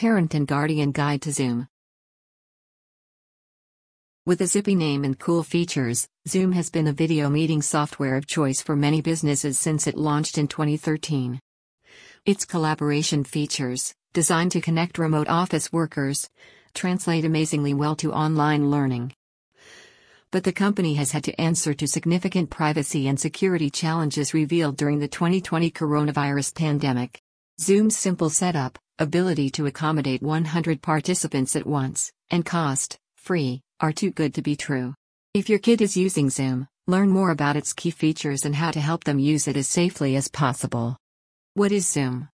Parent and Guardian Guide to Zoom. With a zippy name and cool features, Zoom has been a video meeting software of choice for many businesses since it launched in 2013. Its collaboration features, designed to connect remote office workers, translate amazingly well to online learning. But the company has had to answer to significant privacy and security challenges revealed during the 2020 coronavirus pandemic. Zoom's simple setup, ability to accommodate 100 participants at once, and cost free are too good to be true. If your kid is using Zoom, learn more about its key features and how to help them use it as safely as possible. What is Zoom?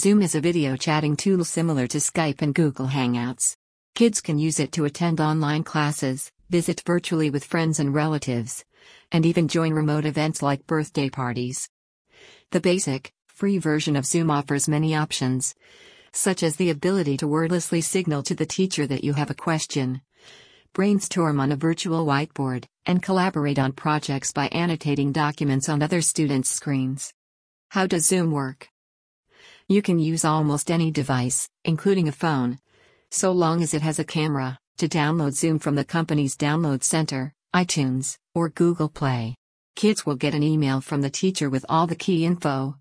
Zoom is a video chatting tool similar to Skype and Google Hangouts. Kids can use it to attend online classes, visit virtually with friends and relatives, and even join remote events like birthday parties. The basic, free version of Zoom offers many options, such as the ability to wordlessly signal to the teacher that you have a question, brainstorm on a virtual whiteboard, and collaborate on projects by annotating documents on other students' screens. How does Zoom work? You can use almost any device, including a phone, so long as it has a camera, to download Zoom from the company's download center, iTunes, or Google Play. Kids will get an email from the teacher with all the key info,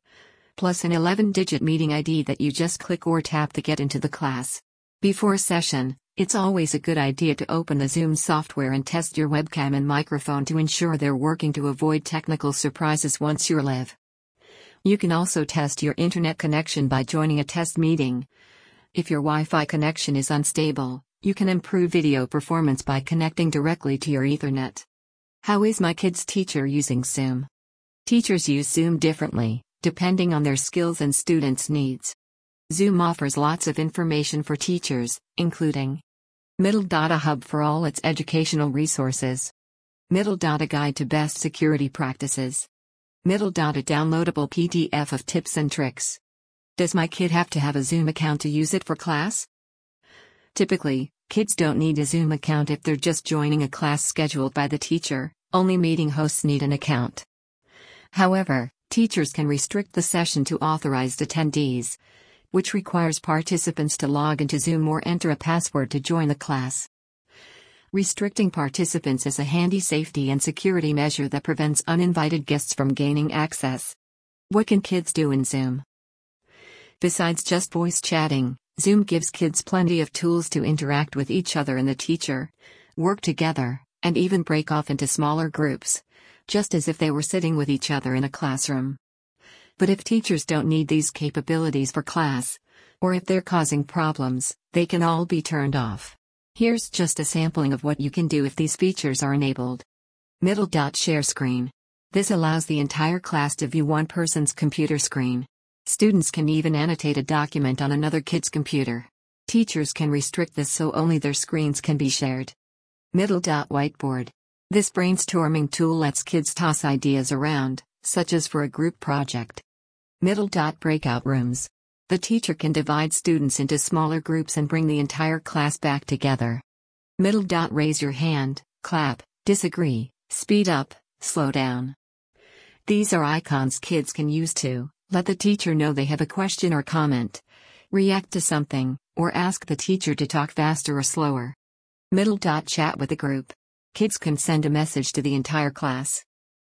plus an 11 digit meeting ID that you just click or tap to get into the class. Before a session, it's always a good idea to open the Zoom software and test your webcam and microphone to ensure they're working to avoid technical surprises once you're live. You can also test your internet connection by joining a test meeting. If your Wi Fi connection is unstable, you can improve video performance by connecting directly to your Ethernet. How is my kid's teacher using Zoom? Teachers use Zoom differently depending on their skills and students' needs. Zoom offers lots of information for teachers, including Middle Data Hub for all its educational resources, Middle Data Guide to Best Security Practices, Middle Data Downloadable PDF of tips and tricks. Does my kid have to have a Zoom account to use it for class? Typically, kids don't need a Zoom account if they're just joining a class scheduled by the teacher, only meeting hosts need an account. However, Teachers can restrict the session to authorized attendees, which requires participants to log into Zoom or enter a password to join the class. Restricting participants is a handy safety and security measure that prevents uninvited guests from gaining access. What can kids do in Zoom? Besides just voice chatting, Zoom gives kids plenty of tools to interact with each other and the teacher, work together, and even break off into smaller groups just as if they were sitting with each other in a classroom. But if teachers don't need these capabilities for class, or if they're causing problems, they can all be turned off. Here's just a sampling of what you can do if these features are enabled. Middle dot share screen. This allows the entire class to view one person's computer screen. Students can even annotate a document on another kid's computer. Teachers can restrict this so only their screens can be shared. Middle dot whiteboard. This brainstorming tool lets kids toss ideas around, such as for a group project. Middle dot breakout rooms. The teacher can divide students into smaller groups and bring the entire class back together. Middle dot raise your hand, clap, disagree, speed up, slow down. These are icons kids can use to let the teacher know they have a question or comment, react to something, or ask the teacher to talk faster or slower. Middle dot chat with the group. Kids can send a message to the entire class.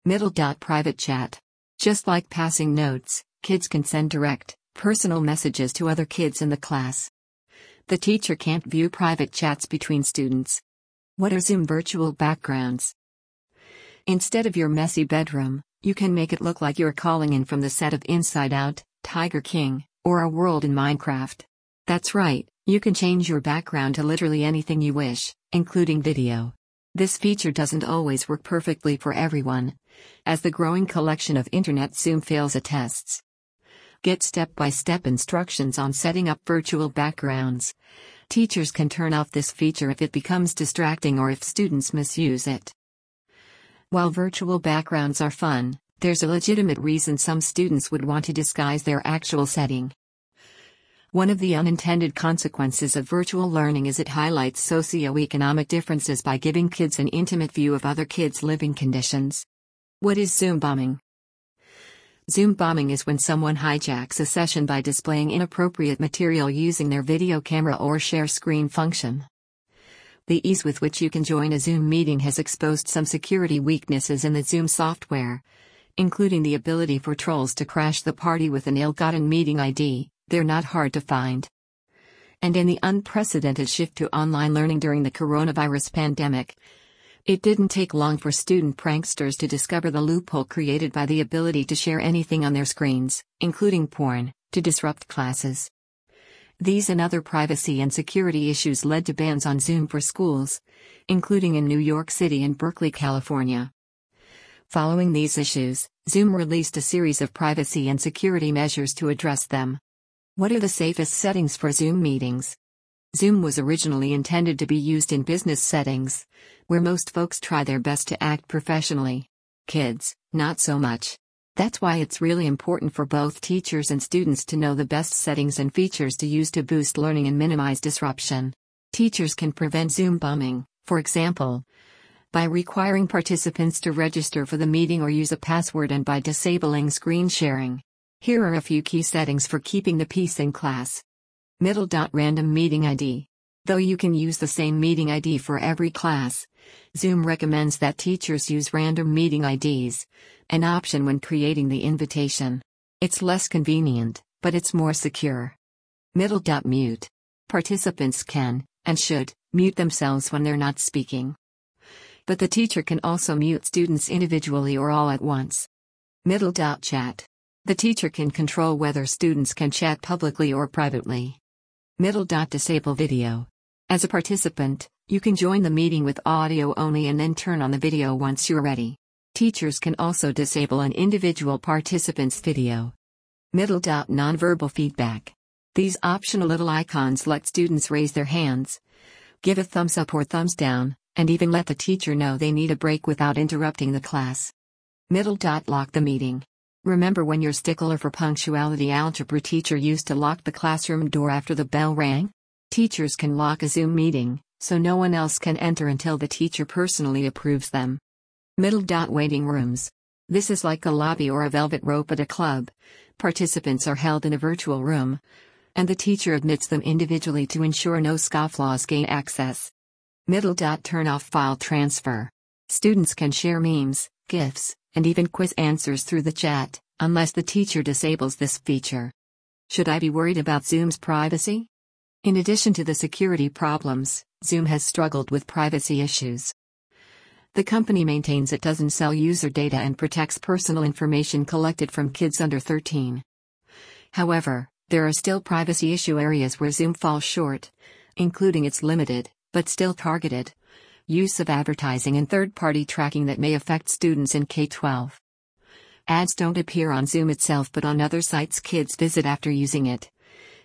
Middle dot private chat. Just like passing notes, kids can send direct, personal messages to other kids in the class. The teacher can't view private chats between students. What are Zoom virtual backgrounds? Instead of your messy bedroom, you can make it look like you're calling in from the set of Inside Out, Tiger King, or a world in Minecraft. That's right, you can change your background to literally anything you wish, including video. This feature doesn't always work perfectly for everyone, as the growing collection of Internet Zoom fails attests. Get step by step instructions on setting up virtual backgrounds. Teachers can turn off this feature if it becomes distracting or if students misuse it. While virtual backgrounds are fun, there's a legitimate reason some students would want to disguise their actual setting. One of the unintended consequences of virtual learning is it highlights socioeconomic differences by giving kids an intimate view of other kids' living conditions. What is Zoom bombing? Zoom bombing is when someone hijacks a session by displaying inappropriate material using their video camera or share screen function. The ease with which you can join a Zoom meeting has exposed some security weaknesses in the Zoom software, including the ability for trolls to crash the party with an ill gotten meeting ID, they're not hard to find. And in the unprecedented shift to online learning during the coronavirus pandemic, it didn't take long for student pranksters to discover the loophole created by the ability to share anything on their screens, including porn, to disrupt classes. These and other privacy and security issues led to bans on Zoom for schools, including in New York City and Berkeley, California. Following these issues, Zoom released a series of privacy and security measures to address them. What are the safest settings for Zoom meetings? Zoom was originally intended to be used in business settings, where most folks try their best to act professionally. Kids, not so much. That's why it's really important for both teachers and students to know the best settings and features to use to boost learning and minimize disruption. Teachers can prevent Zoom bombing, for example, by requiring participants to register for the meeting or use a password and by disabling screen sharing. Here are a few key settings for keeping the peace in class. Middle dot random meeting ID. Though you can use the same meeting ID for every class, Zoom recommends that teachers use random meeting IDs, an option when creating the invitation. It's less convenient, but it's more secure. Middle dot mute. Participants can, and should, mute themselves when they're not speaking. But the teacher can also mute students individually or all at once. Middle dot chat. The teacher can control whether students can chat publicly or privately. Middle dot disable video. As a participant, you can join the meeting with audio only and then turn on the video once you're ready. Teachers can also disable an individual participant's video. Middle dot nonverbal feedback. These optional little icons let students raise their hands, give a thumbs up or thumbs down, and even let the teacher know they need a break without interrupting the class. Middle dot lock the meeting. Remember when your stickler for punctuality algebra teacher used to lock the classroom door after the bell rang? Teachers can lock a Zoom meeting, so no one else can enter until the teacher personally approves them. Middle dot waiting rooms. This is like a lobby or a velvet rope at a club. Participants are held in a virtual room, and the teacher admits them individually to ensure no scofflaws gain access. Middle turn off file transfer. Students can share memes, GIFs, and even quiz answers through the chat, unless the teacher disables this feature. Should I be worried about Zoom's privacy? In addition to the security problems, Zoom has struggled with privacy issues. The company maintains it doesn't sell user data and protects personal information collected from kids under 13. However, there are still privacy issue areas where Zoom falls short, including its limited, but still targeted, use of advertising and third party tracking that may affect students in K 12. Ads don't appear on Zoom itself but on other sites kids visit after using it.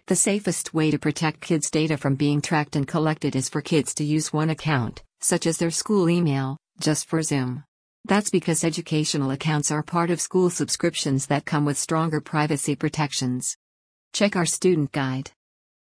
The safest way to protect kids' data from being tracked and collected is for kids to use one account, such as their school email, just for Zoom. That's because educational accounts are part of school subscriptions that come with stronger privacy protections. Check our student guide.